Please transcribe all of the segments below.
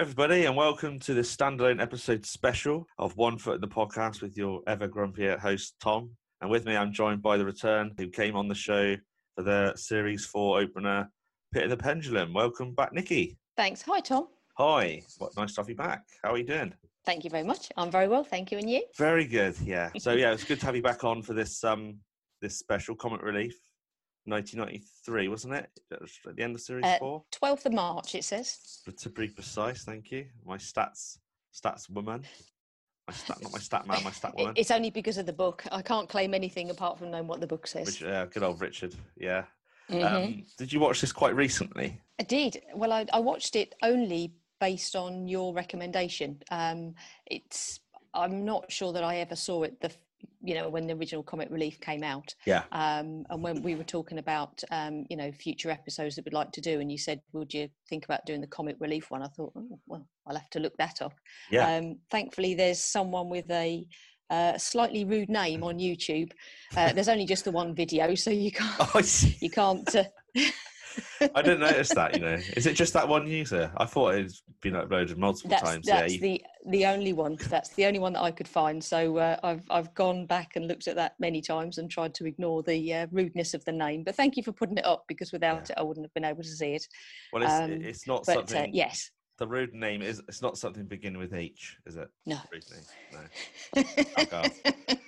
everybody, and welcome to this standalone episode special of One Foot in the Podcast with your ever grumpy host, Tom. And with me, I'm joined by the return who came on the show for the Series 4 opener, Pit of the Pendulum. Welcome back, Nikki. Thanks. Hi, Tom. Hi, what nice to have you back. How are you doing? Thank you very much. I'm very well, thank you. And you? Very good, yeah. So, yeah, it's good to have you back on for this um this special comic relief. 1993, wasn't it? At the end of Series Uh, 4? 12th of March, it says. But to be precise, thank you. My stats stats woman. My stat, not my stat man, my stat woman. It's only because of the book. I can't claim anything apart from knowing what the book says. Which, uh, good old Richard. Yeah. Mhm. Um, did you watch this quite recently? I did. Well, I, I watched it only based on your recommendation. Um, it's. I'm not sure that I ever saw it. The you know when the original comic relief came out. Yeah. Um, and when we were talking about um, you know future episodes that we'd like to do, and you said, "Would you think about doing the comic relief one?" I thought, oh, well, I'll have to look that up. Yeah. Um, thankfully, there's someone with a uh, slightly rude name on YouTube. Uh, there's only just the one video, so you can't Oh, you can't. Uh, I didn't notice that. You know, is it just that one user? I thought it's been uploaded multiple that's times. that's yeah. you- the the only one. That's the only one that I could find. So uh, I've I've gone back and looked at that many times and tried to ignore the uh, rudeness of the name. But thank you for putting it up because without it, I wouldn't have been able to see it. well, it's, um, it's not But uh, something. yes, The rude name is. It's not something beginning with H, is it? no. No.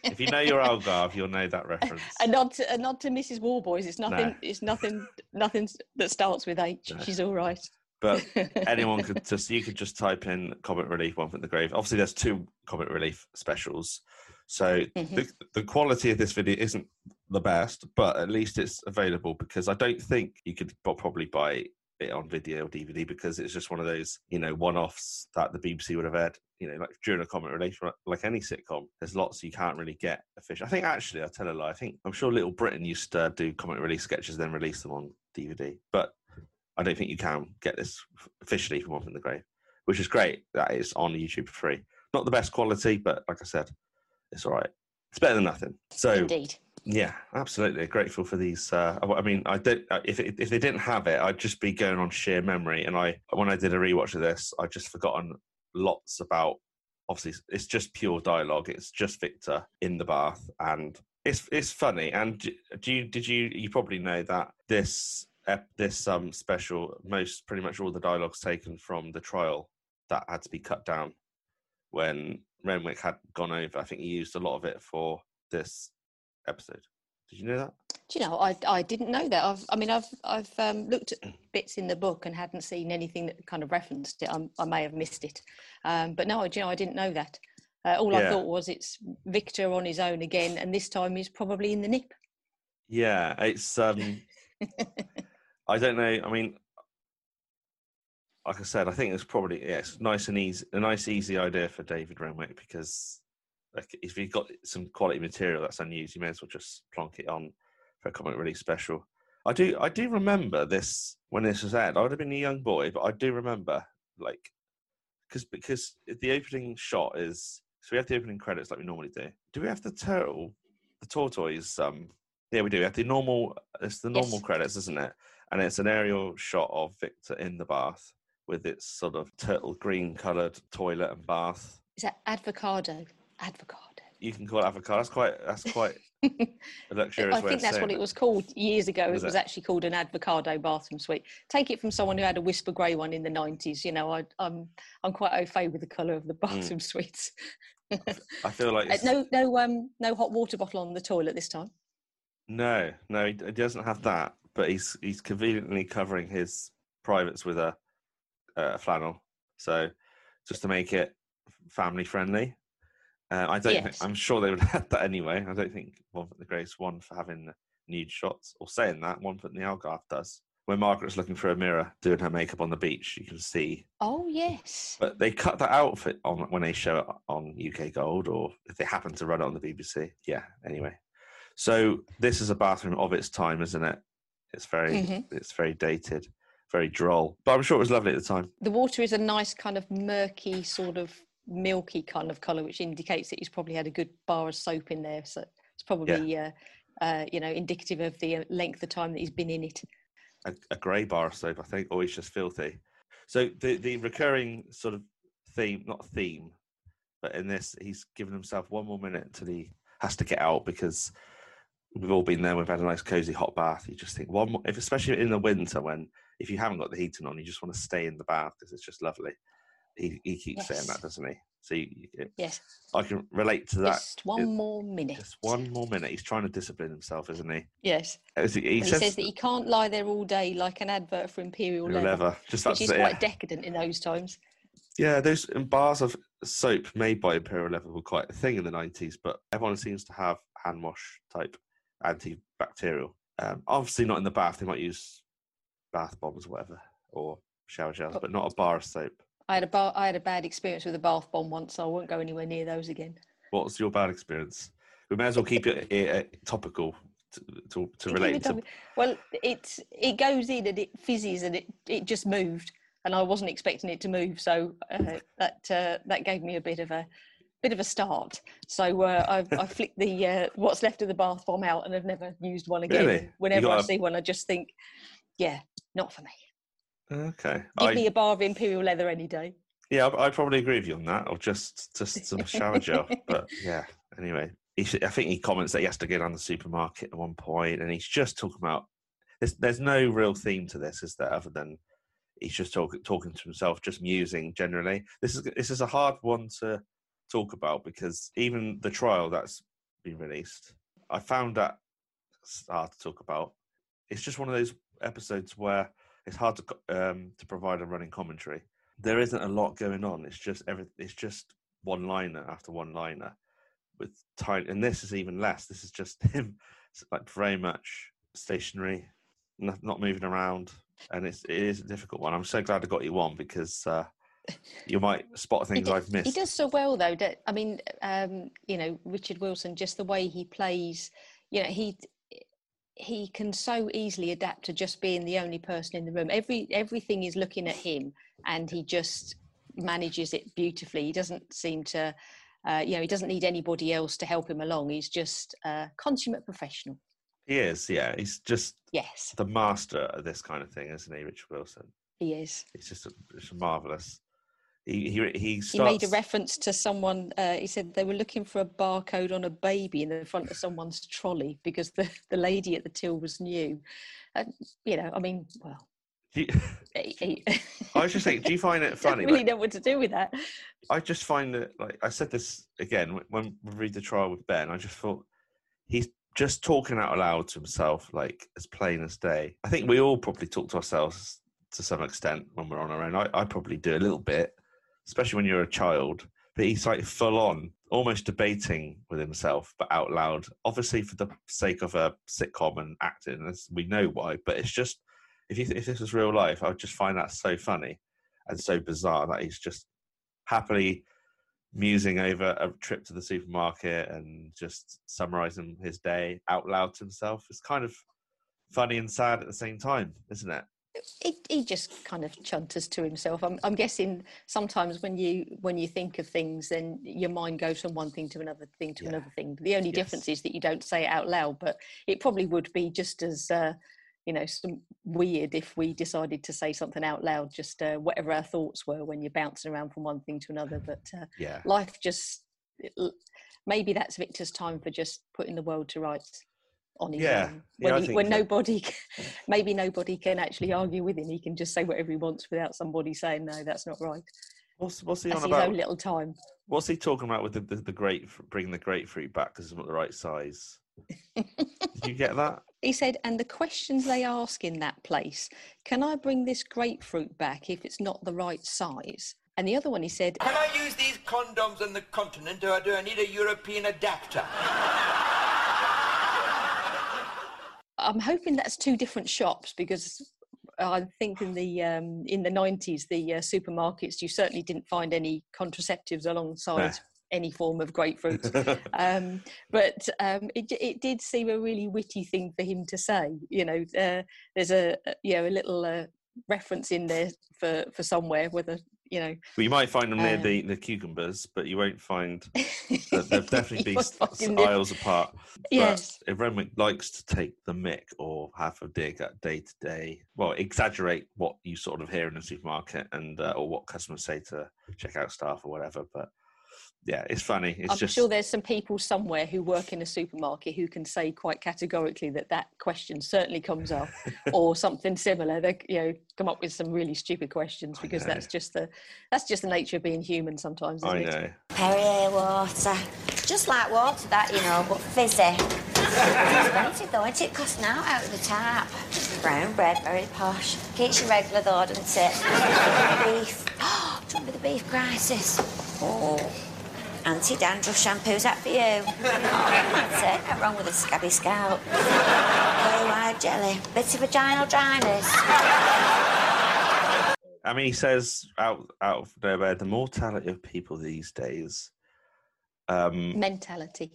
If you know your Algarve, you'll know that reference. a nod to a nod to Mrs. Warboys. It's nothing. No. It's nothing. Nothing that starts with H. No. She's all right. But anyone could just you could just type in comic relief one from the grave. Obviously there's two comic relief specials. So Mhm. the, the quality of this video isn't the best but at least it's available because i don't think you could probably buy it on video or dvd because it's just one of those you know one-offs that the bbc would have had you know like during a comic relief like any sitcom there's lots you can't really get official i think actually i'll tell a lie i think i'm sure little britain used to do comic relief sketches then release them on dvd but I don't think you can get this officially from Off in the Grave, which is great. That it's on YouTube for free. Not the best quality, but like I said, it's all right. It's better than nothing. So Indeed. yeah, absolutely grateful for these. Uh, I mean, I did. uh, If it, if they didn't have it, I'd just be going on sheer memory. And I, when I did a rewatch of this, I'd just forgotten lots about. Obviously, it's- just pure dialogue. It's just Victor in the bath, and it's it's funny. And do you did you you probably know that this this um special most pretty much all the dialogues taken from the trial that had to be cut down when Renwick had gone over. I think he used a lot of it for this episode. Did you know that? Do you know, I, I didn't know that. I've, I mean, I've, I've um, looked at bits in the book and hadn't seen anything that kind of referenced it. i I may have missed it, um, but no, do you know, I didn't know that. Uh, all I thought was it's Victor on his own again, and this time he's probably in the nip. Yeah, it's um I don't know. I mean like I said, I think it's probably yeah, nice and easy a nice easy idea for David Renwick because like if you've got some quality material that's unused, you may as well just plonk it on for a comic relief special. I do I do remember this when this was aired. I would have been a young boy, but I do remember like because because the opening shot is so we have the opening credits like we normally do. Do we have the turtle, the tortoise? Um, yeah, we do. We have the normal. It's the normal Yes. credits, isn't it? And it's an aerial shot of Victor in the bath with its sort of turtle green coloured toilet and bath. Is that avocado? Avocado. You can call it avocado. That's quite. That's quite a luxurious I think that's what it was called years ago. Was it was it? actually called an avocado bathroom suite. Take it from someone who had a whisper grey one in the nineties. You know, I, I'm I'm quite au fait with the colour of the bathroom suites. I feel like Uh, no, no, um, no hot water bottle on the toilet this time. No, no, he doesn't have that. But he's he's conveniently covering his privates with a uh, flannel, so just to make it family friendly. Uh, I don't. Yes. Think, I'm sure they would have that anyway. I don't think one for the Grace, one for having nude shots, or saying that one for the Algarve does. When Margaret's looking for a mirror, doing her makeup on the beach, you can see. Oh yes. But they cut that outfit on when they show it on UK Gold, or if they happen to run it on the BBC. Yeah. Anyway, so this is a bathroom of its time, isn't it? It's very, Mhm. it's very dated, very droll. But I'm sure it was lovely at the time. The water is a nice kind of murky, sort of milky kind of colour, which indicates that he's probably had a good bar of soap in there. So it's probably, uh, uh, you know, indicative of the uh, length of time that he's been in it. a, a grey bar of soap, I think, or he's just filthy. So the the recurring sort of theme, not theme, but in this, he's given himself one more minute till he has to get out because we've all been there. We've had a nice cozy hot bath. You just think one more, if especially in the winter when if you haven't got the heating on, you just want to stay in the bath because it's just lovely. He he keeps saying that, doesn't he? So you, you, Yes, I can relate to that. just one it- more minute. Just one more minute. He's trying to discipline himself, isn't he? Yes, He, he and he says, says that he can't lie there all day like an advert for Imperial Leather, leather. Just about which is say, quite yeah. decadent in those times. Yeah, those um, bars of soap made by Imperial Leather were quite a thing in the nineties, but everyone seems to have hand wash type antibacterial. Um, obviously, not in the bath. They might use bath bombs or whatever, or shower gels, But- not a bar of soap. I had a bar, I had a bad experience with a bath bomb once, so I won't go anywhere near those again. What's your bad experience? We may as well keep it uh, topical to, to, to relate it to. Well, it's it goes in and it fizzes and it, it just moved, and I wasn't expecting it to move, so uh, that uh, that gave me a bit of a bit of a start. So uh, I've I flicked the uh, what's left of the bath bomb out, and I've never used one again. Really? Whenever I see one, I just think, yeah, not for me. Okay, Give I, me a bar of imperial leather any day. yeah, I- I'd probably agree with you on that, or just just some shower gel. But yeah, anyway, he I think he comments that he has to go down the supermarket at one point, and he's just talking about. There's, there's no real theme to this, is there? Other than he's just talking talking to himself, just musing generally. This is this is a hard one to talk about because even the trial that's been released, I found that hard to talk about. It's just one of those episodes where it's hard to um, to provide a running commentary. There isn't a lot going on. It's just every. It's just one liner after one liner, with time. And this is even less. This is just him, like very much stationary, not, moving around, and it's it is a difficult one. I'm so glad I got you on because uh, you might spot things I've missed. He does so well, though. do I mean, um, you know, Richard Wilson, just the way he plays, you know, he he can so easily adapt to just being the only person in the room. Every everything is looking at him, and he just manages it beautifully. He doesn't seem to, uh, you know, he doesn't need anybody else to help him along. He's just a consummate professional. He is, yeah. He's just Yes, the master of this kind of thing, isn't he, Richard Wilson? he is. It's just it's marvelous. He he he He made a reference to someone. Uh, he said they were looking for a barcode on a baby in the front of someone's trolley because the, the lady at the till was new. And you know, I mean, well, you- I was just saying, do you find it funny? really like- know what to do with that. I just find that, like I said this again when we read the trial with Ben. I just thought he's just talking out loud to himself, like as plain as day. I think we all probably talk to ourselves to some extent when we're on our own. I, I probably do a little bit, especially when you're a child. But he's like full on, almost debating with himself, but out loud. Obviously, for the sake of a sitcom and acting, as we know why. But it's just if you if this was real life, I would just find that so funny and so bizarre that he's just happily musing over a trip to the supermarket and just summarizing his day out loud to himself. It's kind of funny and sad at the same time, isn't it? He, he just kind of chunters to himself. I'm, I'm guessing sometimes when you when you think of things, then your mind goes from one thing to another thing to Yeah. another thing. The only Yes. difference is that you don't say it out loud, but it probably would be just as uh, you know some weird if we decided to say something out loud, just uh, whatever our thoughts were when you're bouncing around from one thing to another. But uh, Yeah. life just it- maybe that's Victor's time for just putting the world to rights on his Yeah. own. Yeah, When, he, when so. nobody, maybe nobody can actually argue with him. He can just say whatever he wants without somebody saying no, that's not right. What's what's he That's on his about? own little time. What's he talking about with the the, the grape bringing the grapefruit back because it's not the right size? Did you get that? He said, and the questions they ask in that place can I bring this grapefruit back if it's not the right size? And the other one, he said, Can I use these condoms on the continent or do I need a European adapter? I'm hoping that's two different shops because I think in the um, in the 90s, the uh, supermarkets, you certainly didn't find any contraceptives alongside any form of grapefruit. um, but um, it, it did seem a really witty thing for him to say. You know, uh, there's a a- you know a little uh, reference in there for for somewhere whether you know. Well, you might find them near Um, the, the cucumbers, but you won't find that they'll definitely be You won't s- find s- them near- aisles apart. Yes. But if Renwick likes to take the mick or have a dig at day to day, well, exaggerate what you sort of hear in the supermarket and uh, or what customers say to checkout staff or whatever. But yeah, it's funny. It's I'm just sure there's some people somewhere who work in a supermarket who can say quite categorically that that question certainly comes up, or something similar. They, you know, come up with some really stupid questions because that's just the that's just the nature of being human sometimes. Isn't I it? know. Perrier water. Just like water, that, you know, but fizzy. expensive though, ain't it? Costs now out of the tap. Brown bread, very posh. Keeps you regular though, doesn't it? beef. Oh, do you remember the beef crisis? Oh. Anti-dandruff shampoo's that for you? Oh, that's it. Not wrong with a scabby scalp. Blue white jelly. Bit of vaginal dryness. I mean, he says out out of nowhere the mortality of people these days. Um, Mentality.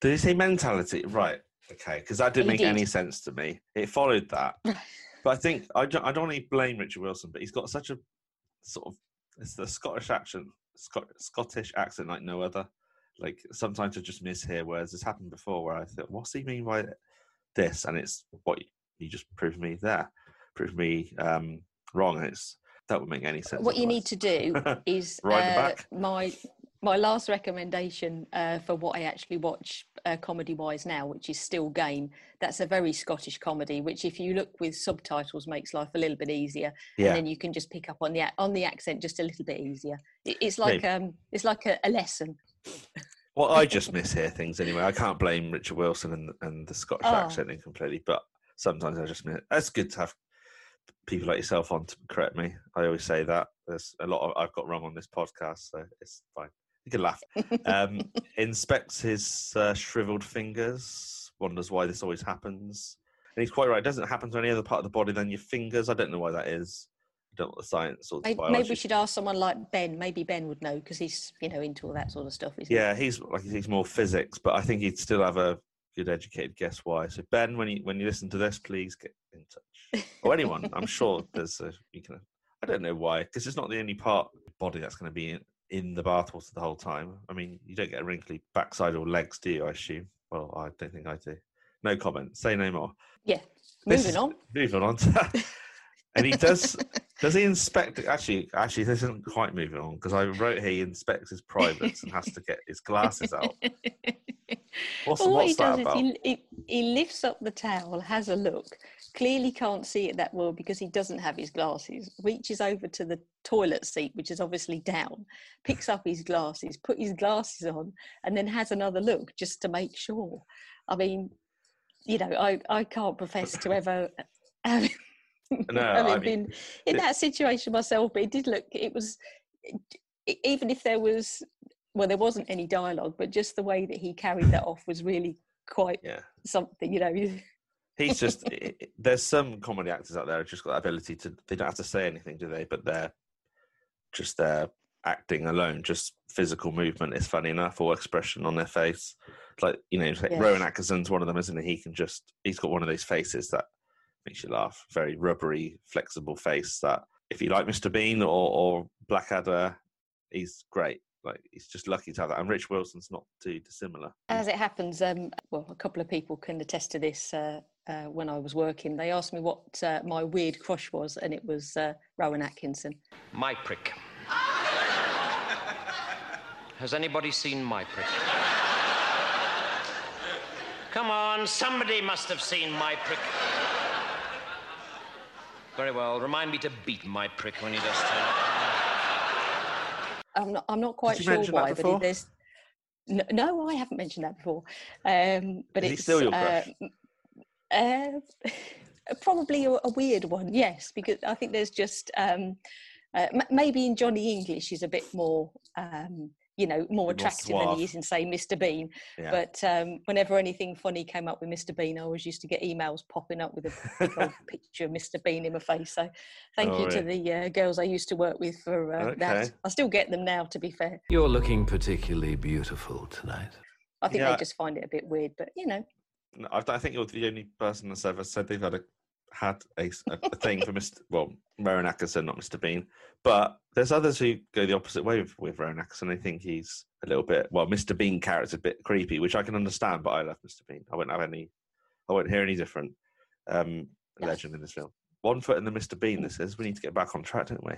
did he say mentality? Right. Okay, because that didn't He make any sense to me. It followed that, but I think I don't, I don't want to blame Richard Wilson, but he's got such a sort of it's the Scottish accent, Scot- Scottish accent like no other. Like sometimes I just miss here, whereas this happened before where I thought, what's he mean by this? And it's what you, just proved me there, proved me um, wrong. And it's that would make any sense. What you need to do is uh, back. my my last recommendation uh, for what I actually watch uh, comedy wise now, which is Still Game. That's a very Scottish comedy, which if you look with subtitles makes life a little bit easier, yeah, and then you can just pick up on the on the accent just a little bit easier. It, it's like um it's like a, a lesson. Well, I just mishear things anyway. I can't blame Richard Wilson and, and the Scottish Oh. accent completely, but sometimes I just miss. It's good to have people like yourself on to correct me. I always say that. There's a lot of I've got wrong on this podcast, so it's fine. You can laugh. Um, inspects his uh, shriveled fingers. Wonders why this always happens. And he's quite right. It doesn't happen to any other part of the body than your fingers. I don't know why that is. I don't know what the science or the Maybe, biology. maybe we should ask someone like Ben. Maybe Ben would know because he's you know into all that sort of stuff. Isn't he? Yeah, he's like he's more physics, but I think he'd still have a good educated guess why. So Ben, when you when you listen to this, please get in touch. Or anyone, I'm sure there's a you can. I don't know why, because it's not the only part of the body that's going to be in, in the bathwater the whole time. I mean, you don't get a wrinkly backside or legs, do you? I assume. Well, I don't think I do. No comment. Say no more. Yeah. Moving on. Moving on. to- and he does. Does he inspect? Actually, actually, this isn't quite moving on because I wrote here he inspects his privates and has to get his glasses out. What's, Well, what what's he that does about? is he, he, he lifts up the towel, has a look, clearly can't see it that well because he doesn't have his glasses, reaches over to the toilet seat, which is obviously down, picks up his glasses, put his glasses on, and then has another look just to make sure. I mean, you know, I, I can't profess to ever having, No, I mean, been in that situation myself, but it did look, it was, even if there was, well, there wasn't any dialogue, but just the way that he carried that off was really quite Yeah, something, you know. he's just. there's some comedy actors out there who've just got that ability to. They don't have to say anything, do they? But they're just their acting alone, just physical movement is funny enough, or expression on their face. Like you know, like Yeah. Rowan Atkinson's one of them, isn't he? He can just. He's got one of those faces that makes you laugh. Very rubbery, flexible face. That if you like Mr. Bean or, or Blackadder, he's great. Like he's just lucky to have that. And Rich Wilson's not too dissimilar. As it happens, um, well, a couple of people can attest to this. Uh, uh, when I was working, they asked me what uh, my weird crush was, and it was uh, Rowan Atkinson. My prick. Has anybody seen my prick? Come on, somebody must have seen my prick. Very well, remind me to beat my prick when he does turn up. I'm not, I'm not quite you sure mention that why, but before? there's no, no, I haven't mentioned that before. Um, but Is he it's still your uh, crush? m- uh, probably a, a weird one, yes, because I think there's just um, uh, m- maybe in Johnny English he's a bit more. Um, you know, more Bit more attractive than he is in, say, Mr. Bean. Yeah. But um, whenever anything funny came up with Mr. Bean, I always used to get emails popping up with a picture of Mr. Bean in my face. So thank Oh, you to the uh, girls I used to work with for uh, Okay. that. I still get them now, to be fair. You're looking particularly beautiful tonight. I think Yeah. they just find it a bit weird, but you know, No, I, I think you're the only person that's ever said they've had a had a thing for Mr. Well, Rowan Atkinson, not Mr. Bean. But there's others who go the opposite way with, with Rowan Atkinson. I think he's a little bit well, Mr. Bean character's a bit creepy, which I can understand. But I love Mr. Bean. I won't have any. I won't hear any different. Um, No. legend in this film. One foot in the Mr. Bean. This is. We need to get back on track, don't we?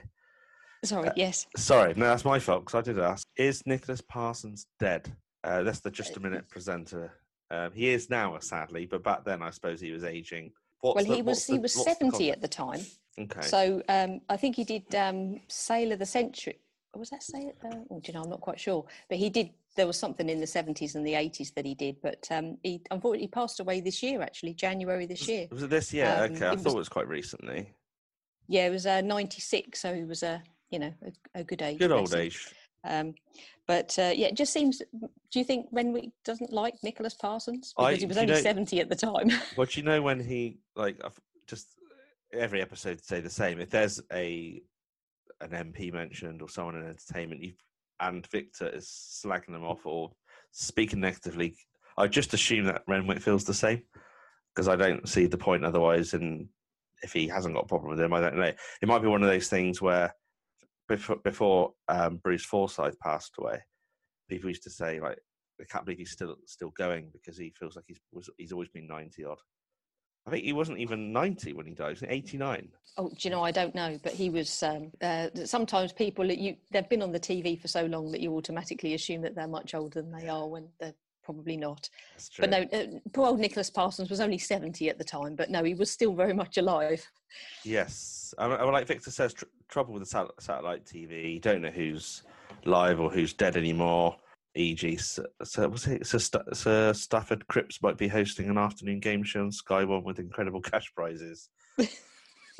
Sorry, Uh, yes. Sorry, no, that's my fault because I did ask. Is Nicholas Parsons dead? Uh, that's the just a minute presenter. Um, he is now, sadly, but back then I suppose he was aging. What's Well, the- he was what's he was what's the seventy at the time. Okay. So um, I think he did um, Sale of the Century. Was that Sailor? Uh, oh, do you know? I'm not quite sure. But he did. There was something in the 70s and the 80s that he did. But um, he unfortunately passed away this year. Actually, January this year. was it this year? um, okay, I it thought was- it was quite recently. Yeah, it was uh, 96. So he was a you know a, a good age. Good old age. Um, but uh, yeah, it just seems. Do you think Renwick doesn't like Nicholas Parsons I- because he was only know- 70 at the time? Well, do you know when he like just every episode say the same? If there's a an MP mentioned or someone in entertainment, you and Victor is slagging them off or speaking negatively, I just assume that Renwick feels the same because I don't see the point otherwise. And if he hasn't got a problem with him, I don't know. It might be one of those things where before before um, Bruce Forsyth passed away, people used to say like, "I can't believe he's still still going because he feels like he's was he's always been ninety odd." I think he wasn't even ninety when he died. He was eighty nine. Oh, do you know? I don't know, but he was. Um, uh, sometimes people that you they've been on the TV for so long that you automatically assume that they're much older than they are when they're probably not. That's true. But no, uh, poor old Nicholas Parsons was only seventy at the time, but no, he was still very much alive. Yes, I, I, like Victor says, tr- trouble with the sat- satellite TV. You don't know who's live or who's dead anymore. E.g., Sir, was it Sir, Sta- Sir Stafford Cripps might be hosting an afternoon game show on Sky One with incredible cash prizes.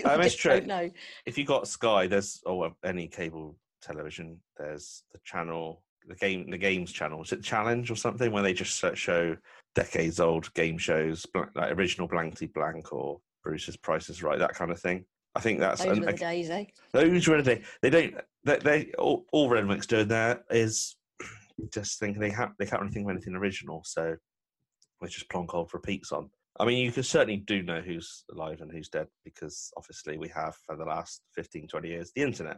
Um, it's don't true. know. If you got Sky, there's or any cable television, there's the channel, the game, the games channel. Is it Challenge or something where they just show decades old game shows, like original Blankety Blank or Bruce's Price is Right, that kind of thing. I think that's Those and were the days, eh? those were the. They don't. They, they all, all Renwick's doing there is just thinking they have they can't really think of anything original, so they just plonk old repeats on. I mean, you can certainly do know who's alive and who's dead because obviously we have for the last 15, 20 years the internet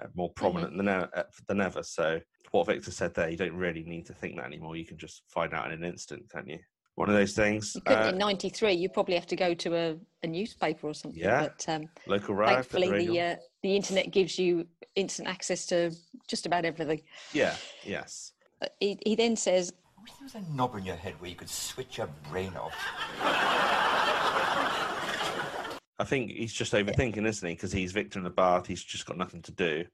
uh, more prominent than, e- uh, than ever. So what Victor said there, you don't really need to think that anymore. You can just find out in an instant, can't you? One of those things. Uh, in '93. You probably have to go to a, a newspaper or something. Yeah. But um, local rag, thankfully, radio. the uh, the internet gives you instant access to just about everything. yeah, yes. Uh, He, he then says, I wish there was a knob in your head where you could switch your brain off. I think he's just overthinking, isn't he? Because he's Victor in the bath. He's just got nothing to do,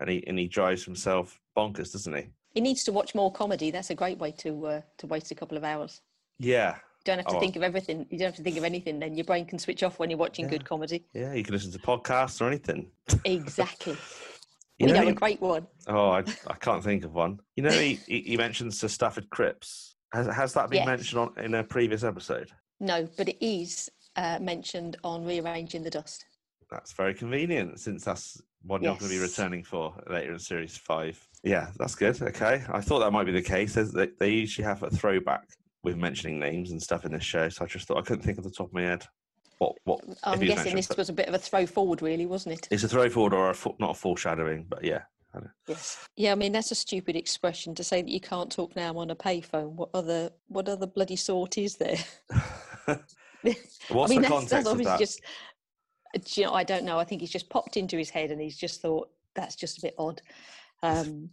and he and he drives himself bonkers, doesn't he? he needs to watch more comedy. That's a great way to uh, to waste a couple of hours. Yeah, You don't have to Oh. think of everything. You don't have to think of anything. Then your brain can switch off when you're watching good comedy. yeah. You can listen to podcasts or anything. Exactly. You we know he- a great one. oh, I, I can't think of one. You know, he he, he mentions Sir Stafford Cripps. Has has that been Yes. mentioned on in a previous episode? No, but it is uh, mentioned on rearranging the dust. That's very convenient since that's one you're going to be returning for later in series five. Yeah, that's good. Okay, I thought that might be the case. They, they usually have a throwback with mentioning names and stuff in this show, so I just thought I couldn't think of the top of my head. What what? I'm if he was guessing this fir- was a bit of a throw forward, really, wasn't it? It's a throw forward or a fo- not a foreshadowing, but yeah. I. Yes. Yeah, I mean that's a stupid expression to say that you can't talk now on a payphone. What other what other bloody sort is there? What's I mean, the that's, context that's of obviously that? just. do You know, I don't know. I think he's just popped into his head, and he's just thought that's just a bit odd. Um,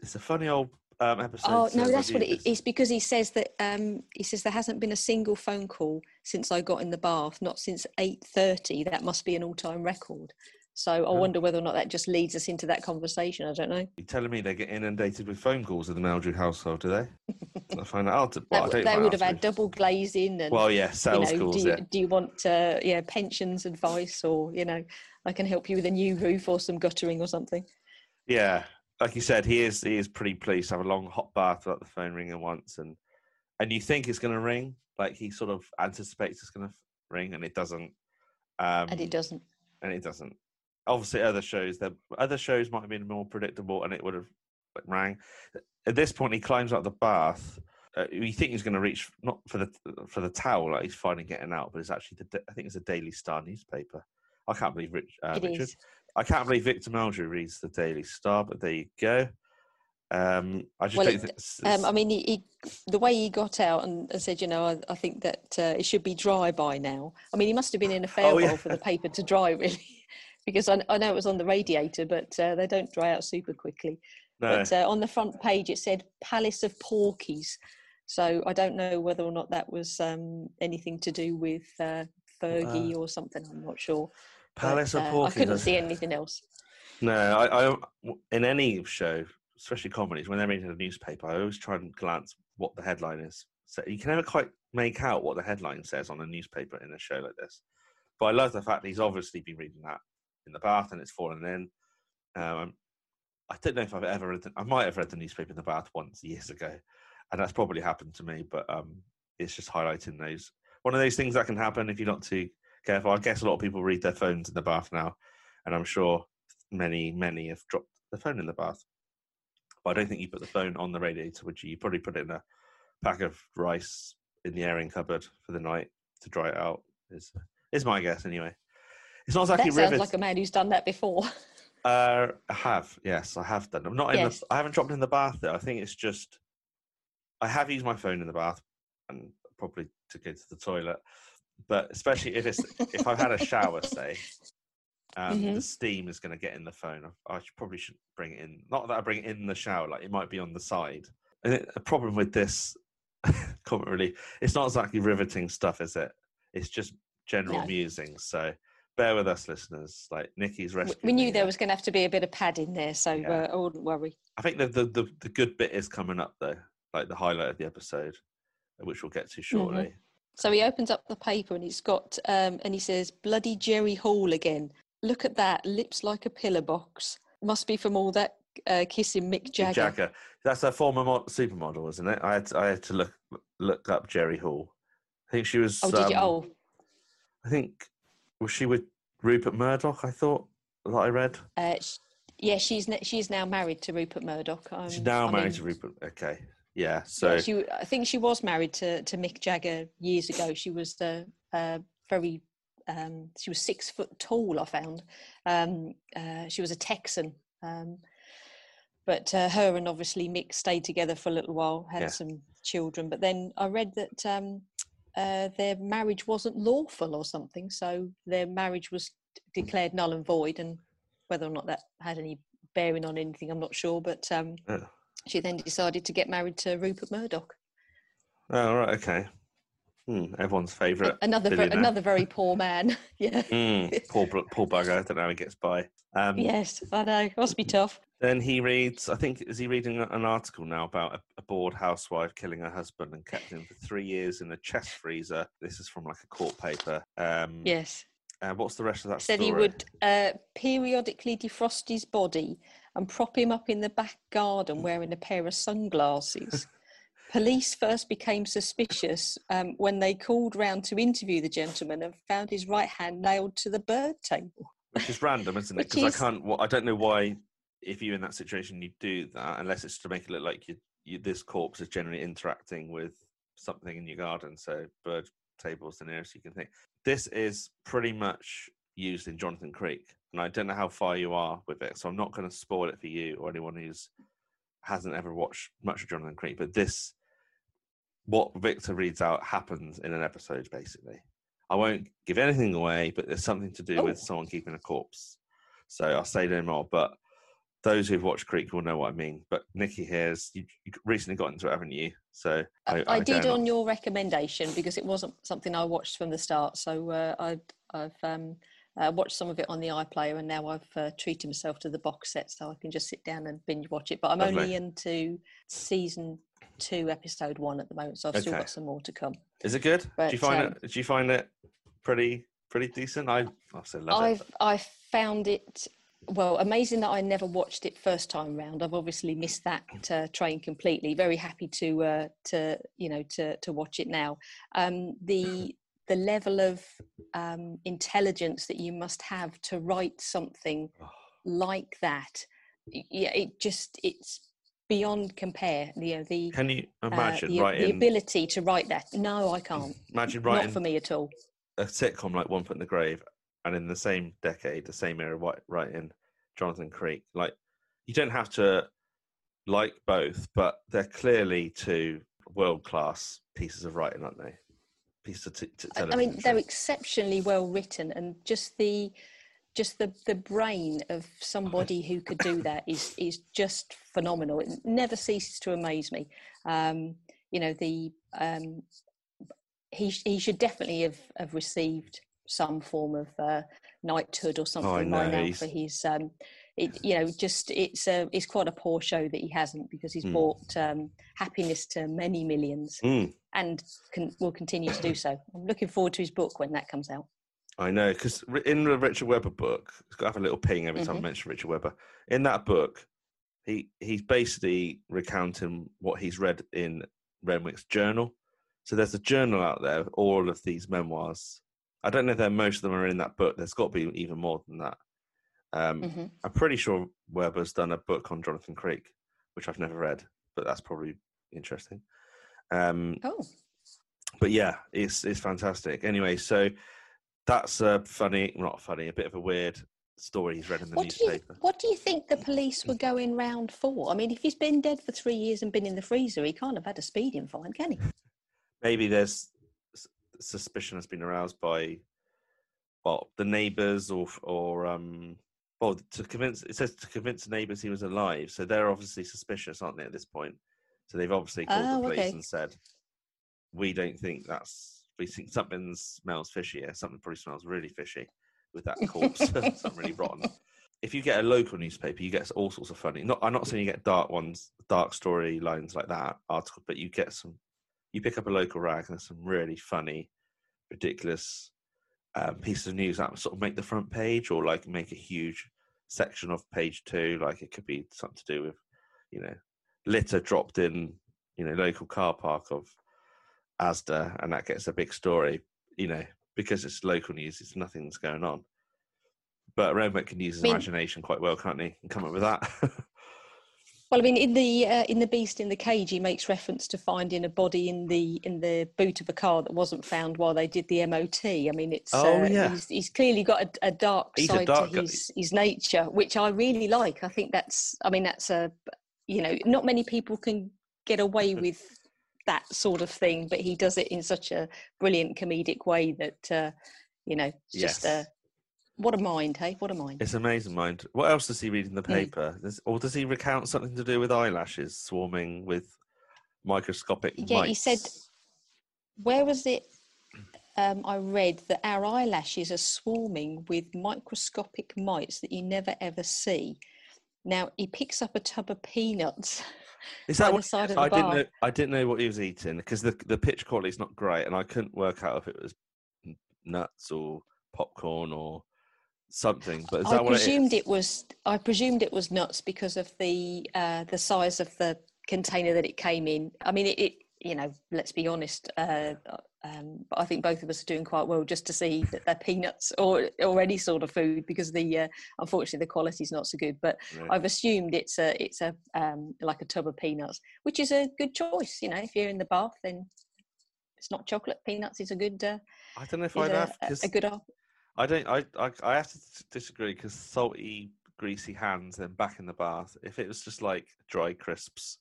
It's a funny old um, episode. oh no, that's what it this. because he says that um, he says there hasn't been a single phone call since I got in the bath, not since eight thirty. That must be an all-time record. So I Oh. wonder whether or not that just leads us into that conversation. I don't know. You're telling me they get inundated with phone calls in the Meldrew household, do they? I find that hard to. Well, That they would have had double glazing and Well, yeah, you know, calls. do you, yeah, do you want uh, yeah pensions advice or you know I can help you with a new roof or some guttering or something. yeah. Like you said, he is he is pretty pleased to have a long hot bath without the phone ringing once, and and you think it's going to ring, like he sort of anticipates it's going to ring, and it doesn't. Um, and it doesn't. and it doesn't. Obviously, other shows, the other shows might have been more predictable, and it would have like, rang. At this point, he climbs out of the bath, uh, you think he's going to reach not for the for the towel, like he's finally getting out, but it's actually the I think it's a Daily Star newspaper. I can't believe Rich, uh, Richard. I can't believe Victor Meldrew reads the Daily Star, but there you go. Um, I just Well, it- think. it's- Um, I mean, he, he, the way he got out and, said, you know, I, I think that uh, it should be dry by now. I mean, he must have been in a fair Oh, yeah. for the paper to dry, really, because I, I know it was on the radiator, but uh, they don't dry out super quickly. no, But uh, on the front page, it said Palace of Porkies. So I don't know whether or not that was um, anything to do with uh, Fergie or something. I'm not sure. But, Palace of uh, I couldn't see anything else. No, I, I in any show, especially comedies, when they're reading a newspaper, I always try and glance what the headline is. So you can never quite make out what the headline says on a newspaper in a show like this. But I love the fact that he's obviously been reading that in the bath and it's fallen in. Um, I don't know if I've ever read. The, I might have read the newspaper in the bath once years ago, and that's probably happened to me. But um, it's just highlighting those one of those things that can happen if you're not too careful. I guess a lot of people read their phones in the bath now, and I'm sure many, many have dropped the phone in the bath. But I don't think you put the phone on the radiator, would you? You probably put it in a pack of rice in the airing cupboard for the night to dry it out. Is is my guess anyway. It's not exactly That sounds rivet. like a man who's done that before. Uh, I have, yes, I have done. I'm not in Yes. the. I haven't dropped in the bath though. I think it's just. I have used my phone in the bath, and probably to go to the toilet, but especially if it's if I've had a shower, say, um, Mhm. the steam is going to get in the phone. I, I should, probably should bring it in. Not that I bring it in the shower, like it might be on the side. And it, a problem with this comment really, it's not exactly riveting stuff, is it? It's just general No. musings. So bear with us, listeners. Like Nikki's rescue. we knew there was going to have to be a bit of padding there, so Yeah. uh, I wouldn't worry. I think the, the the the good bit is coming up though, like the highlight of the episode, which we'll get to shortly. So he opens up the paper and he's got, um, and he says, "Bloody Jerry Hall again. Look at that, lips like a pillar box. Must be from all that uh, kissing Mick Jagger." Jagger, that's a former mod- supermodel, isn't it? I had to, I had to look look up Jerry Hall. I think she was. Oh, did you? um, Oh, I think was she with Rupert Murdoch? I thought that I read. uh, yeah, she's she's now married to Rupert Murdoch. Um, She's now I married mean, to Rupert. Okay, yeah. So she, I think she was married to, to Mick Jagger years ago. She was the uh, very, um, she was six foot tall. I found. Um, uh, she was a Texan. Um, but uh, her and obviously Mick stayed together for a little while, had Yeah. some children. But then I read that um, uh, their marriage wasn't lawful or something, so their marriage was declared null and void. And whether or not that had any bearing on anything, I'm not sure. But um, Yeah. She then decided to get married to Rupert Murdoch. oh right, okay. Hmm, everyone's favourite. another ver- another very poor man. yeah. Mm, poor poor bugger. I don't know how he gets by. Um, Yes, I know. It Must be tough. Then he reads, I think, is he reading an article now about a, a bored housewife killing her husband and kept him for three years in a chest freezer? This is from like a court paper. Um, Yes. Uh, what's the rest of that Said story? he would uh, periodically defrost his body and prop him up in the back garden wearing a pair of sunglasses. Police first became suspicious um, when they called round to interview the gentleman and found his right hand nailed to the bird table. Which is random, isn't it? Because is- I can't. Well, I don't know why, if you're in that situation, you do that unless it's to make it look like you, you this corpse is generally interacting with something in your garden. So bird tables the nearest you can think. This is pretty much used in Jonathan Creek, and I don't know how far you are with it, so I'm not going to spoil it for you or anyone who's hasn't ever watched much of Jonathan Creek. But this, what Victor reads out, happens in an episode basically. I won't give anything away, but there's something to do with Oh. someone keeping a corpse. So I'll say no more. But those who've watched Creek will know what I mean. But Nikki here's you, you recently got into it, haven't you? So I, I, did on not- your recommendation because it wasn't something I watched from the start. So uh, I, I've um, uh, watched some of it on the iPlayer, and now I've uh, treated myself to the box set, so I can just sit down and binge watch it. But I'm Lovely. only into season two, episode one at the moment, so I've still got some more to come. Is it good? do you find um, it? Do you find it pretty pretty decent? I I said love it. I've I found it well amazing that I never watched it first time round. I've obviously missed that uh, train completely. Very happy to uh, to you know to to watch it now. Um, the the level of um, intelligence that you must have to write something Oh. like that yeah it just it's beyond compare. You know the Can you uh, imagine the, the writing? ability to write that. No, I can't. Imagine writing not for me at all. a sitcom like One Foot in the Grave, and in the same decade, the same era, wri- writing Jonathan Creek. Like, you don't have to like both, but they're clearly two world class pieces of writing, aren't they? Pieces of t- t- I- I television. mean, they're exceptionally well written, and just the just the the brain of somebody who could do that is is just phenomenal. It never ceases to amaze me. Um, you know, the um, he he should definitely have have received some form of uh, knighthood or something by know, now for his. Um, it, you know, just it's a it's quite a poor show that he hasn't because he's Mm. brought um, happiness to many millions Mm, and can, will continue to do so. I'm looking forward to his book when that comes out. I know, because in the Richard Webber book, it's got to have a little ping every time I Mhm. mention Richard Webber. In that book, he he's basically recounting what he's read in Renwick's journal. So there's a journal out there, of all of these memoirs. I don't know if most of them are in that book. There's got to be even more than that. Um, hmm I'm pretty sure Webber's done a book on Jonathan Creek, which I've never read, but that's probably interesting. Um, Oh, but yeah, it's it's fantastic. Anyway, so that's a funny, not funny, a bit of a weird story he's read in the what do you newspaper. what do you think the police were going round for? I mean, if he's been dead for three years and been in the freezer, he can't have had a speeding fine, can he? Maybe there's suspicion has been aroused by well the neighbours or or um well to convince it says to convince the neighbours he was alive. So they're obviously suspicious, aren't they? At this point, so they've obviously called Oh, the police okay. and said we don't think that's we think something smells fishy here. Something probably smells really fishy with that corpse. something really rotten. If you get a local newspaper, you get all sorts of funny. Not, I'm not saying you get dark ones, dark story lines like that article, but you get some. You pick up a local rag, and there's some really funny, ridiculous um, pieces of news that sort of make the front page, or like make a huge section of page two. Like it could be something to do with, you know, litter dropped in, you know, local car park of Asda, and that gets a big story. You know, because it's local news, it's nothing's going on. But Renwick can use his I mean- imagination quite well, can't he? And come up with that. Well, I mean, in the uh, in the Beast in the Cage, he makes reference to finding a body in the in the boot of a car that wasn't found while they did the MOT. I mean, it's Oh, uh, yeah. he's, he's clearly got a, a dark He's a side dark to guy. his his nature, which I really like. I think that's, I mean, that's a, you know, not many people can get away with that sort of thing, but he does it in such a brilliant comedic way that, uh, you know, it's just Yes. a what a mind, hey, what a mind. It's amazing, mind. What else does he read in the paper? Does, or does he recount something to do with eyelashes swarming with microscopic mites? Yeah, he said- where was it um, I read that our eyelashes are swarming with microscopic mites that you never ever see. Now he picks up a tub of peanuts. Is that the what? side of I the didn't know. I didn't know what he was eating because the the pitch quality is not great, and I couldn't work out if it was nuts or popcorn or something. But is I that what presumed it it was. I presumed it was nuts because of the uh, the size of the container that it came in. I mean, it. it you know, let's be honest. Uh, um, but I think both of us are doing quite well just to see that they're peanuts or or any sort of food because the uh, unfortunately the quality's not so good. But Right. I've assumed it's a it's a um, like a tub of peanuts, which is a good choice. You know, if you're in the bath, then it's not chocolate. Peanuts is a good uh, I don't know if I'd a, have a, a good. op- I don't. I, I I have to disagree because salty, greasy hands then back in the bath. If it was just like dry crisps,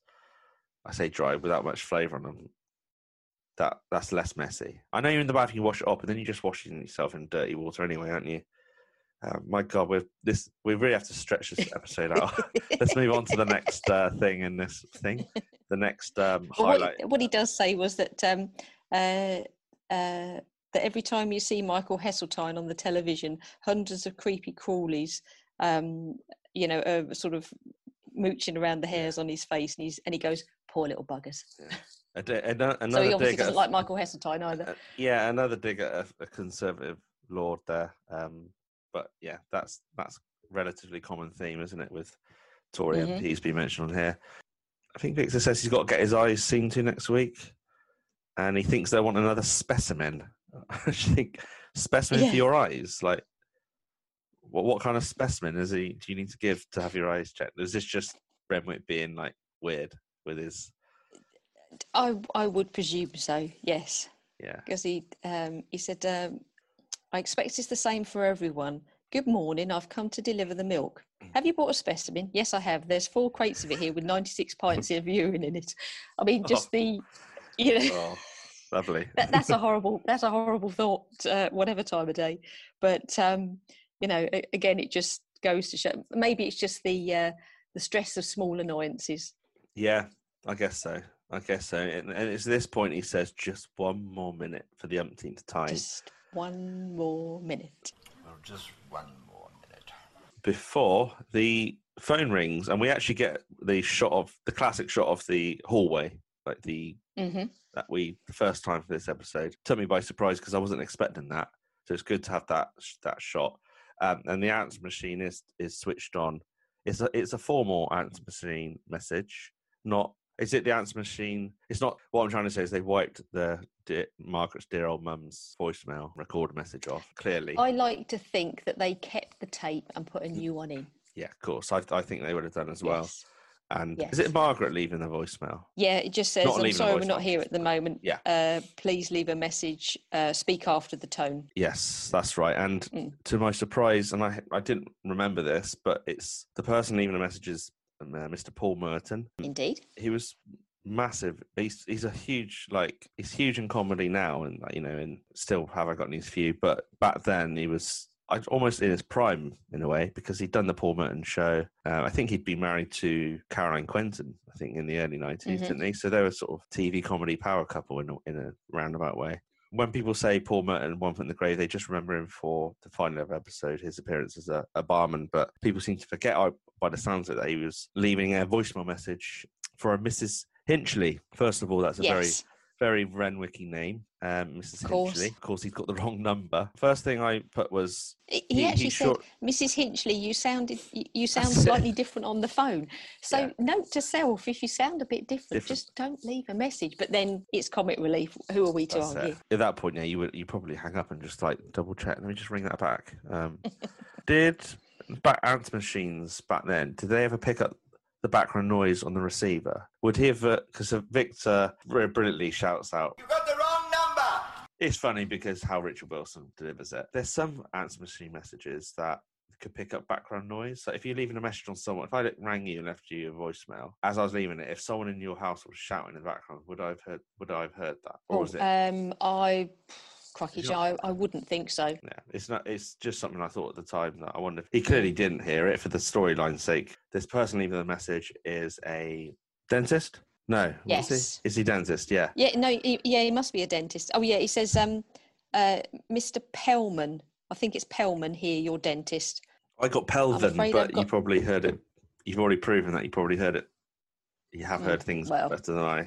I say dry without much flavour on them. That that's less messy. I know you're in the bath, you wash it up, and then you're just washing yourself in dirty water anyway, aren't you? Uh, my God, we this we really have to stretch this episode out. Let's move on to the next uh, thing in this thing. The next um, Well, what, highlight. he, what he does say was that um, uh, uh, that every time you see Michael Heseltine on the television, hundreds of creepy crawlies, um, you know, are sort of mooching around the hairs on his face, and he's and he goes, "Poor little buggers." A di- ano- so another he obviously doesn't at- like Michael Heseltine either. Uh, yeah, another dig at a, a conservative lord there. Um, but yeah, that's that's relatively common theme, isn't it? With Tory Mhm. MPs being mentioned on here. I think Victor says he's got to get his eyes seen to next week, and he thinks they want another specimen. I think specimen Yeah. for your eyes, like what what kind of specimen is he? Do you need to give to have your eyes checked? Is this just Renwick being like weird with his I I would presume so. Yes, yeah. because he um, he said, um, "I expect it's the same for everyone." Good morning. I've come to deliver the milk. Have you bought a specimen? Yes, I have. There's four crates of it here with 96 pints of urine in it. I mean, just the, you know, Oh, lovely. that, that's a horrible that's a horrible thought uh, whatever time of day but um you know again it just goes to show maybe it's just the uh the stress of small annoyances Yeah, I guess so. I guess so. And, and it's this point he says just one more minute for the umpteenth time just one more minute Well, just one more minute. before the phone rings, and we actually get the shot of the classic shot of the hallway, like the hmm that we the first time for this episode took me by surprise because I wasn't expecting that. So it's good to have that that shot. Um, and the answer machine is is switched on. It's a it's a formal answer machine message. Not is it the answer machine? It's not. What I'm trying to say is they wiped the dear, Margaret's dear old mum's voicemail record message off. Clearly, i like to think that they kept the tape and put a new one in yeah, of course. I I think they would have done as well. Yes. And is it Margaret leaving the voicemail? yeah it just says i'm sorry we're not here at the moment Yeah. uh please leave a message uh speak after the tone Yes, that's right. And Mm. to my surprise, and I I didn't remember this, but it's the person leaving the messages, um, uh, Mr. Paul Merton. indeed He was massive. He's he's a huge like he's huge in comedy now, and you know, and still have I got news for you. But back then he was. Almost in his prime, in a way, because he'd done the Paul Merton show. Uh, I think he'd been married to Caroline Quentin, I think, in the early 90s, Mhm. didn't he? So they were sort of TV comedy power couple in a, in a roundabout way when people say Paul Merton, One Foot in the Grave, they just remember him for the final episode, his appearance as a, a barman. But people seem to forget, by the sounds of it, that he was leaving a voicemail message for a Mrs. Hinchley. First of all, that's a yes very Renwicky name, um, Mrs. Of course. Hinchley. Of course, he's got the wrong number. First thing I put was He, he- he he actually said, short- "Mrs. Hinchley, you sounded you, you sound slightly different on the phone." So Yeah. note to self: if you sound a bit different, Different. just don't leave a message. But then it's comic relief. Who are we to That's it. argue? At that point, yeah, you would you probably hang up and just like double check. Let me just ring that back. Um, did back answer machines back then? Did they ever pick up the background noise on the receiver? Would he have? Because Victor very brilliantly shouts out. You got the wrong number! It's funny because how Richard Wilson delivers it. There's some answer machine messages that could pick up background noise. So if you're leaving a message on someone, if I rang you and left you a voicemail as I was leaving it, if someone in your house was shouting in the background, would I have heard? Would I have heard that, or Oh, was it? um, I, crikey, Is it Joe, I, I wouldn't think so. Yeah, it's not. It's just something I thought at the time that I wonder. If, he clearly didn't hear it for the storyline's sake. This person leaving the message is a dentist. No, what's he? Yes. is he dentist? Yeah, Yeah, no, he, yeah, he must be a dentist. Oh, yeah, he says, um, uh, Mr. Pellman. I think it's Pellman here, your dentist. I got Pelvin, but I've you probably heard it. You've already proven that you probably heard it. You have heard things well. better than I.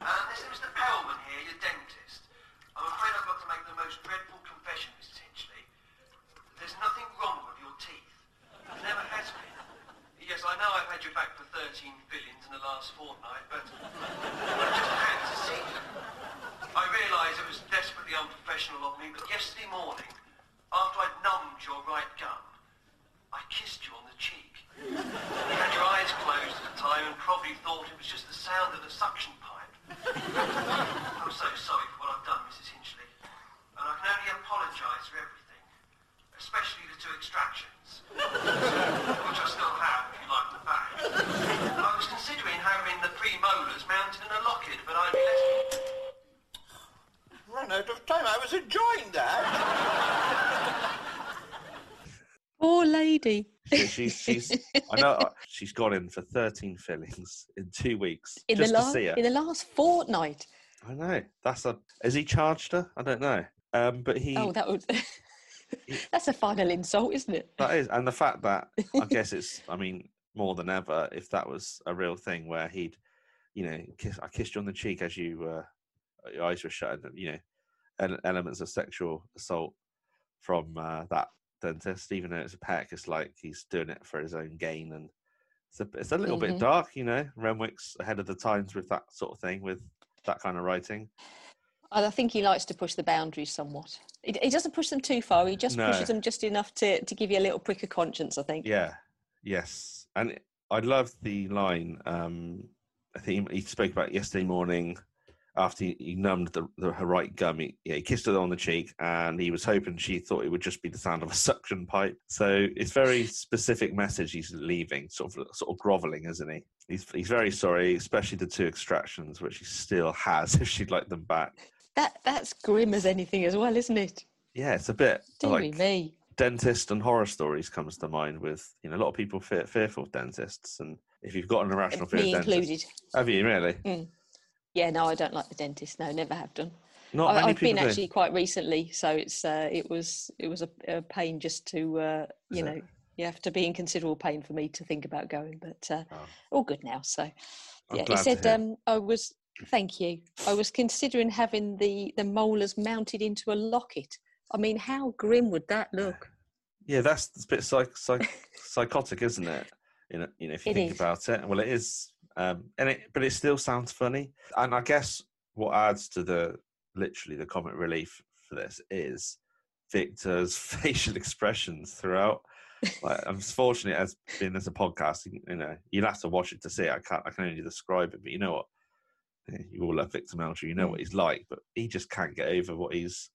Uh, this is Mr. Pellman here, your dentist. I'm afraid I've got to make the most dreadful confession, Mrs. Hinchley. There's nothing wrong with your teeth. There never has been. Yes, I know I've had you back for 13 fillings in the last fortnight, but I just had to see you. I realise it was desperately unprofessional of me, but yesterday morning, after I'd numbed your right gum, I kissed you on the cheek. You had your eyes closed at the time and probably thought it was just the sound of the suction pipe. I'm so sorry for what I've done, Mrs. Hinchley. And I can only apologise for everything. Especially the two extractions. which I still have, if you like the fact. I was considering having the three molars mounted in a locket, but I'd be less... Run out of time. I was enjoying that. Poor lady. She, she's, she's, I know uh, she's gone in for 13 fillings in two weeks In just the, to see her. in the last fortnight. I know. That's a. Has he charged her? I don't know. Um, but he. Oh, that would. That's a final insult, isn't it? That is, and the fact that I guess it's, I mean, more than ever, if that was a real thing where he'd, you know, kiss, I kissed you on the cheek as you, uh, your eyes were shut, and, you know, elements of sexual assault from uh, that dentist, even though it's a peck, it's like he's doing it for his own gain, and it's a, it's a little bit Mhm. dark, you know. Renwick's ahead of the times with that sort of thing, with that kind of writing. I I think he likes to push the boundaries somewhat. He, he doesn't push them too far. He just No. pushes them just enough to, to give you a little prick of conscience, I think. Yeah. Yes. And I love the line. Um, I think he, spoke about yesterday morning after he, he numbed the, the, her right gum. He, yeah, he kissed her on the cheek, and he was hoping she thought it would just be the sound of a suction pipe. So it's very specific message he's leaving, sort of sort of groveling, isn't he? He's he's very sorry, especially the two extractions, which he still has. If she'd like them back, That that's grim as anything as well, isn't it? yeah, it's a bit Deary like me. Dentist and horror stories comes to mind. With you know, a lot of people fear, fearful of dentists, and if you've got an irrational fear Me of dentists, included. have you really? Yeah, no, I don't like the dentist. No, never have done. Not I, I've been do. actually quite recently, so it's uh, it was it was a, a pain just to uh, you Is it? know you have to be in considerable pain for me to think about going, but uh, Oh. all good now. So I'm yeah, he said um, I was thank you. I was considering having the the molars mounted into a locket. I mean, how grim would that look? Yeah, that's a bit psych, psych, psychotic, isn't it? You know, you know, if you It think is. about it. Well, it is, um, and it, but it still sounds funny. And I guess what adds to the literally the comic relief for this is Victor's facial expressions throughout. Like, unfortunately, as being as a podcast, you know, you'll have to watch it to see. it. I can't, I can only describe it. But you know what? You all love Victor Meldrew. You know what he's like, but he just can't get over what he's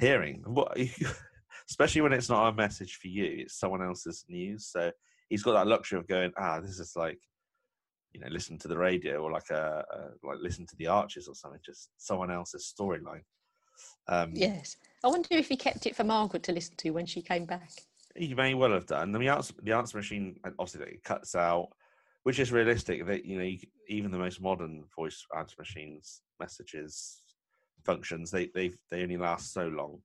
hearing. What, especially when it's not our message for you, it's someone else's news. So he's got that luxury of going, ah, this is like, you know, listen to the radio or like a, a like listen to the Archers or something, just someone else's storyline. Um, Yes, I wonder if he kept it for Margaret to listen to when she came back. He may well have done. The answer, the answer machine, obviously, that it cuts out, which is realistic. That you know, you, even the most modern voice answer machines messages functions, they they they only last so long.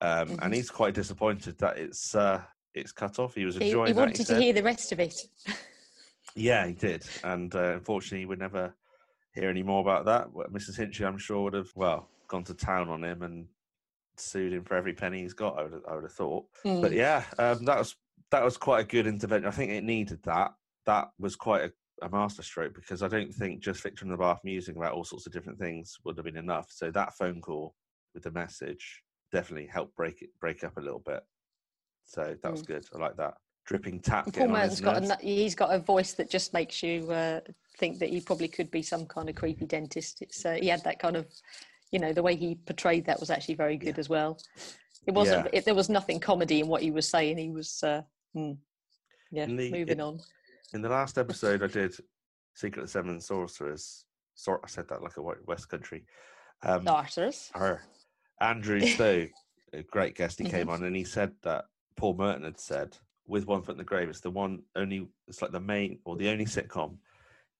Um, Mhm. And he's quite disappointed that it's uh, it's cut off. He was He, enjoying he that. he wanted to said. hear the rest of it. Yeah, he did, and uh, unfortunately, we never hear any more about that. Mrs. Hinchley, I'm sure, would have well gone to town on him and sued him for every penny he's got. I would, I would have thought. But Mm. yeah, um, that was that was quite a good intervention. I think it needed that. That was quite a, a masterstroke because I don't think just Victor in the Bath musing about all sorts of different things would have been enough. So that phone call with the message definitely helped break it break up a little bit. So that was good. I like that. Dripping tap. Paul on Merton's got a, he's got a voice that just makes you uh, think that he probably could be some kind of creepy dentist. It's uh, he had that kind of, you know, the way he portrayed that was actually very good as well. It wasn't. Yeah. It, there was nothing comedy in what he was saying. He was, uh, hmm. yeah, the- moving it- on. In the last episode, I did Secret of Seven Sorcerers. Sorry, I said that like a West Country. Um, Arthurs. her. Andrew Stowe, a great guest, he Mm-hmm. came on and he said that Paul Merton had said, with One Foot in the Grave, it's the one only, it's like the main or the only sitcom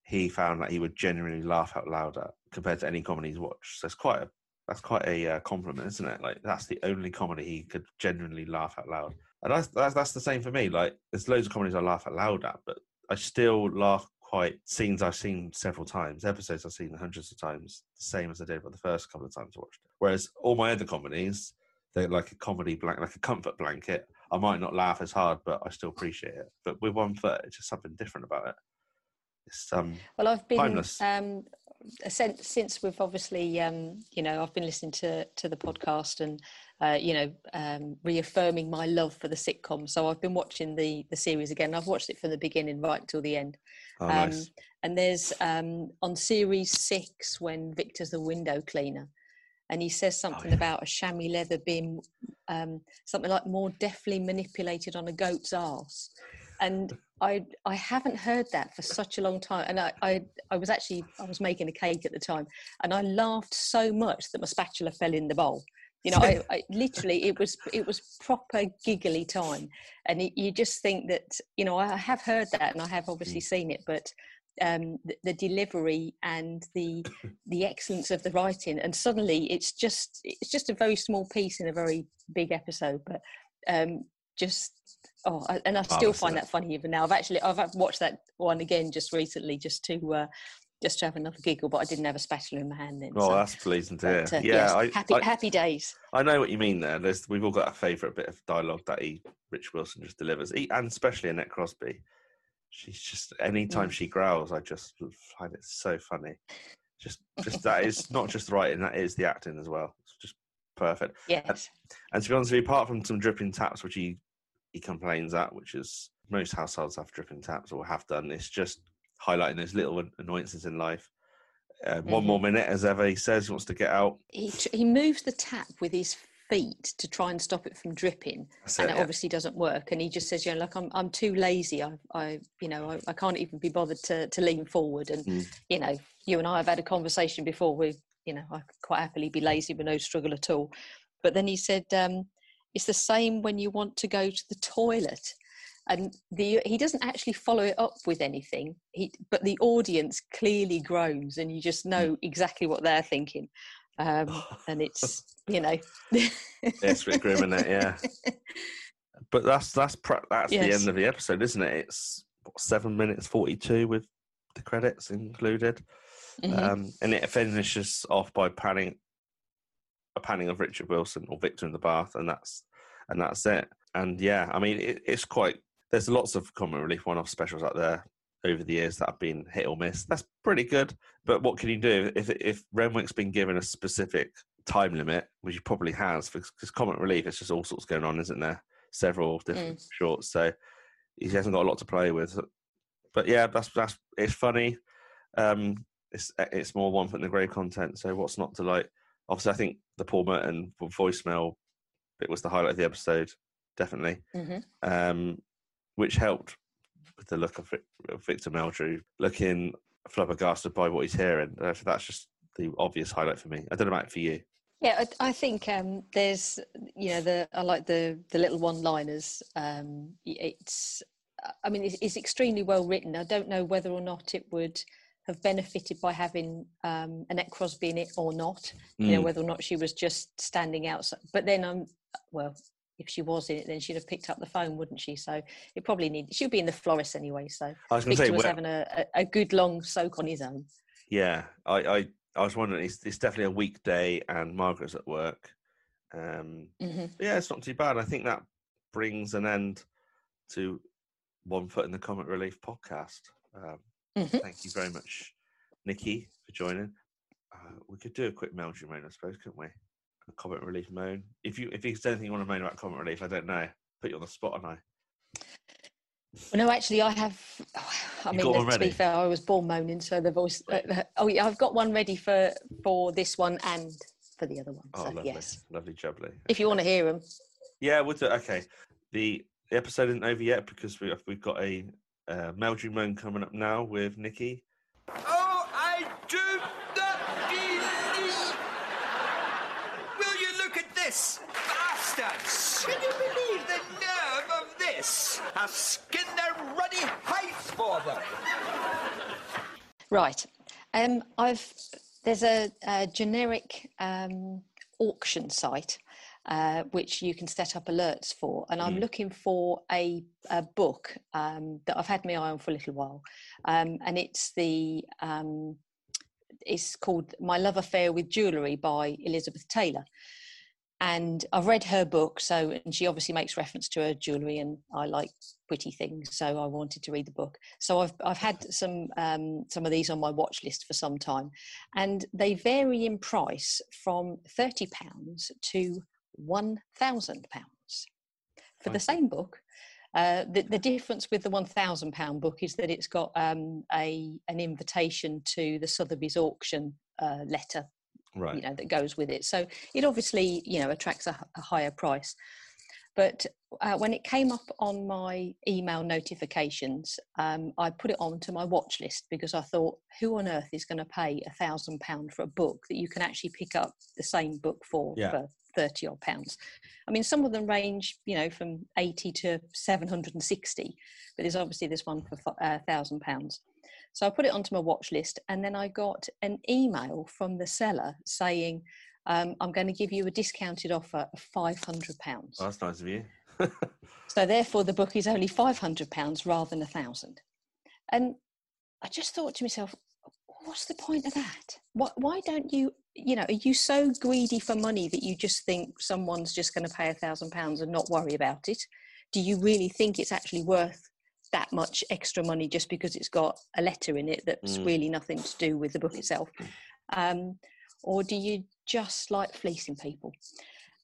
he found that he would genuinely laugh out loud at compared to any comedy he's watched. So it's quite a, that's quite a uh, compliment, isn't it? Like that's the only comedy he could genuinely laugh out loud. And that's, that's, that's the same for me. Like there's loads of comedies I laugh out loud at, but I still laugh quite scenes I've seen several times, episodes I've seen hundreds of times, the same as I did for the first couple of times I watched it. Whereas all my other comedies, they're like a comedy blanket, like a comfort blanket. I might not laugh as hard, but I still appreciate it. But with one foot, it's just something different about it. It's um Well, I've been Timeless. um, since since we've obviously um, you know I've been listening to to the podcast and uh, you know um, reaffirming my love for the sitcom. So I've been watching the the series again. I've watched it from the beginning right till the end. oh, Um, nice. And there's um, on series six when Victor's the window cleaner, and he says something Oh, yeah. about a chamois leather being um, something like more deftly manipulated on a goat's arse. And I I haven't heard that for such a long time. And I, I I was actually I was making a cake at the time, and I laughed so much that my spatula fell in the bowl. You know, I, I literally it was it was proper giggly time, and it, you just think that you know I have heard that and I have obviously seen it, but um, the, the delivery and the the excellence of the writing, and suddenly it's just it's just a very small piece in a very big episode, but um, just oh, and I still Marvellous, find that funny even now. I've actually I've watched that one again just recently, just to uh, just to have another giggle, but I didn't have a spatula in my hand then. Oh, so- that's pleasing to hear. but, uh, yeah, yes, I, happy I, happy days. I know what you mean there. There's, we've all got a favourite bit of dialogue that he, Rich Wilson just delivers, he, and especially Annette Crosbie. She's just anytime Mm. she growls, I just find it so funny. Just, just that is not just the writing, that is the acting as well. It's just perfect. Yes. And to be honest with you, apart from some dripping taps, which he he complains at, which is most households have dripping taps or have done. It's just highlighting those little annoyances in life. Uh, One more minute, as ever, he says he wants to get out. He tr- he moves the tap with his feet to try and stop it from dripping, That's and it, it yeah. obviously doesn't work. And he just says, "You know, like I'm I'm too lazy. I I you know I, I can't even be bothered to to lean forward." And Mm. you know, you and I have had a conversation before. We you know I could quite happily be lazy with no struggle at all. But then he said, um, "It's the same when you want to go to the toilet." And the he doesn't actually follow it up with anything. He but the audience clearly groans, and you just know exactly what they're thinking. Um, and it's you know it's a bit grim, it? Yeah. But that's that's that's the end of the episode, isn't it? It's what, seven minutes forty-two with the credits included, Mhm. um, and it finishes off by panning a panning of Richard Wilson or Victor in the bath, and that's and that's it. And yeah, I mean, it, it's quite. There's lots of comic relief one-off specials out there over the years that have been hit or miss. That's pretty good. But what can you do if if Renwick's been given a specific time limit, which he probably has, because comic relief, it's just all sorts going on, isn't there? Several different shorts, so he hasn't got a lot to play with. But yeah, that's that's it's funny. Um, it's it's more one foot in the grave content. So what's not to like? Obviously, I think the Paul Merton voicemail bit was the highlight of the episode, definitely, Mhm. um, which helped with the look of, of Victor Meldrew looking flabbergasted by what he's hearing. That's just the obvious highlight for me. I don't know about it for you. Yeah, I, I think um, there's, you know, the I like the the little one-liners. Um, it's, I mean, it's, it's extremely well written. I don't know whether or not it would have benefited by having um, Annette Crosbie in it or not. You know, Mm. whether or not she was just standing out. But then I'm, well, if she was in it, then she'd have picked up the phone, wouldn't she? So it probably need. She'll be in the florist anyway. So I was Victor say, was where- having a, a, good long soak on his own. yeah, I, I, I was wondering. It's, it's definitely a weekday, and Margaret's at work. Um, hmm yeah, it's not too bad. I think that brings an end to One Foot in the Comic Relief podcast. Um, Mhm. Thank you very much, Nikki, for joining. Uh, we could do a quick Meldrew moan, I suppose, couldn't we? Comic Relief moan. If you if there's anything you want to moan about Comic Relief, I don't know. Put you on the spot, and I. Well, no, actually, I have. I mean, let's be fair, I was born moaning, so the voice. Uh, oh, yeah, I've got one ready for for this one and for the other one. Oh, so lovely, yes, lovely, jubbly. if you want to hear them. Yeah, we'll do. Okay, the, the episode isn't over yet because we we've got a uh, Meldrew moan coming up now with Nikki. Oh, I do not believe. Will you look at this? Bastards! Can you believe the nerve of this? I'll skin their ruddy hides for them. Right. Um, I've there's a, a generic um, auction site uh, which you can set up alerts for, and I'm Mm. looking for a, a book um, that I've had my eye on for a little while, um, and it's the um, it's called My Love Affair with Jewellery by Elizabeth Taylor. And I've read her book, so and she obviously makes reference to her jewellery, and I like pretty things, so I wanted to read the book. So I've I've had some um, some of these on my watch list for some time, and they vary in price from thirty pounds to one thousand pounds for the same book. Uh, the, the difference with the one thousand pound book is that it's got um, a an invitation to the Sotheby's auction uh, letter Right. you know that goes with it so it obviously you know attracts a, a higher price but uh, when it came up on my email notifications um, i put it onto my watch list because i thought who on earth is going to pay a thousand pound for a book that you can actually pick up the same book for Yeah. for 30 odd pounds i mean some of them range you know from 80 to 760 but there's obviously this one for a uh, thousand pounds so I put it onto my watch list, and then I got an email from the seller saying, um, "I'm going to give you a discounted offer of five hundred pounds." Oh, that's nice of you. So therefore, the book is only five hundred pounds rather than a thousand. And I just thought to myself, "What's the point of that? Why, why don't you? You know, are you so greedy for money that you just think someone's just going to pay a thousand pounds and not worry about it? Do you really think it's actually worth?" That much extra money just because it's got a letter in it that's Mm. really nothing to do with the book itself um, or do you just like fleecing people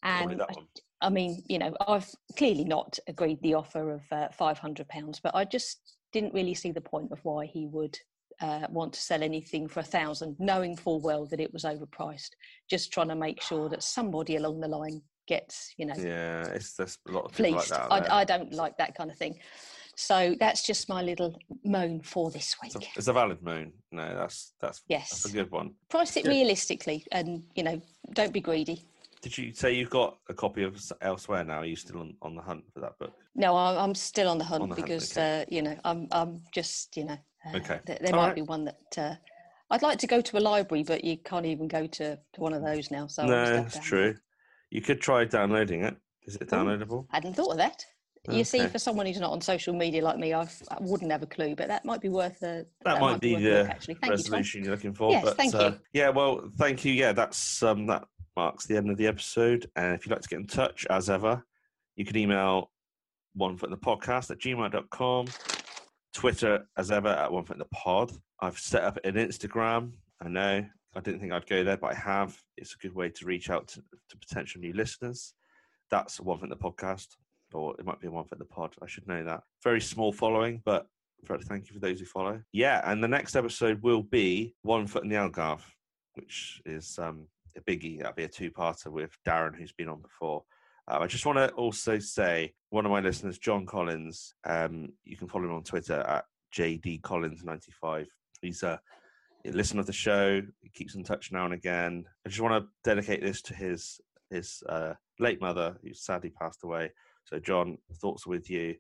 and I. I mean, you know, I've clearly not agreed the offer of uh, five hundred pounds, but I just didn't really see the point of why he would uh, want to sell anything for a thousand, knowing full well that it was overpriced. Just trying to make sure that somebody along the line gets, you know, Yeah, it's there's a lot of people like. I, I don't like that kind of thing. So that's just my little moan for this It's a, week. it's a valid moan. No, that's that's Yes. that's a good one. Price it Good. realistically, and you know, don't be greedy. Did you say you've got a copy of Elsewhere now? Are you still on, on the hunt for that book? No, I- I'm still on the hunt On the hunt, because okay. uh, you know I'm I'm just you know uh, Okay. there, there All might right. be one that uh, I'd like to go to a library, but you can't even go to, to one of those now. So no, it's true. You could try downloading it. Is it Oh. I Hadn't thought of that. You see, for someone who's not on social media like me, I've, I wouldn't have a clue, but that might be worth a. That, might be the actually. Thank resolution you, are looking for. Yes, but, thank uh, you. Yeah, well, thank you. Yeah, that's um, that marks the end of the episode. And if you'd like to get in touch, as ever, you can email one foot in the podcast at gmail.com, Twitter, as ever, at one foot in the pod. I've set up an Instagram. I know I didn't think I'd go there, but I have. It's a good way to reach out to, to potential new listeners. That's one foot in the podcast, or it might be one in the pod. I should know that. Very small following, but thank you for those who follow. Yeah, and the next episode will be One Foot in the Algarve, which is um, a biggie. That'll be a two-parter with Darren, who's been on before. Uh, I just want to also say one of my listeners, John Collins. Um, you can follow him on Twitter at jdcollins95. He's a, a listener of the show. He keeps in touch now and again. I just want to dedicate this to his his uh, late mother, who sadly passed away. So, John, thoughts are with you.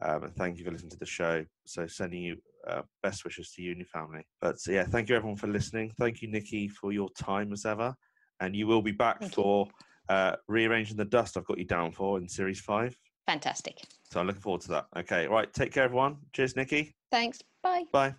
Um, and thank you for listening to the show. So, sending you uh, best wishes to you and your family. But so, yeah, thank you everyone for listening. Thank you, Nikki, for your time as ever. And you will be back Thank for uh, rearranging the dust. I've got you down for in series five. Fantastic. So I'm looking forward to that. Okay, right. Take care, everyone. Cheers, Nikki. Thanks. Bye. Bye.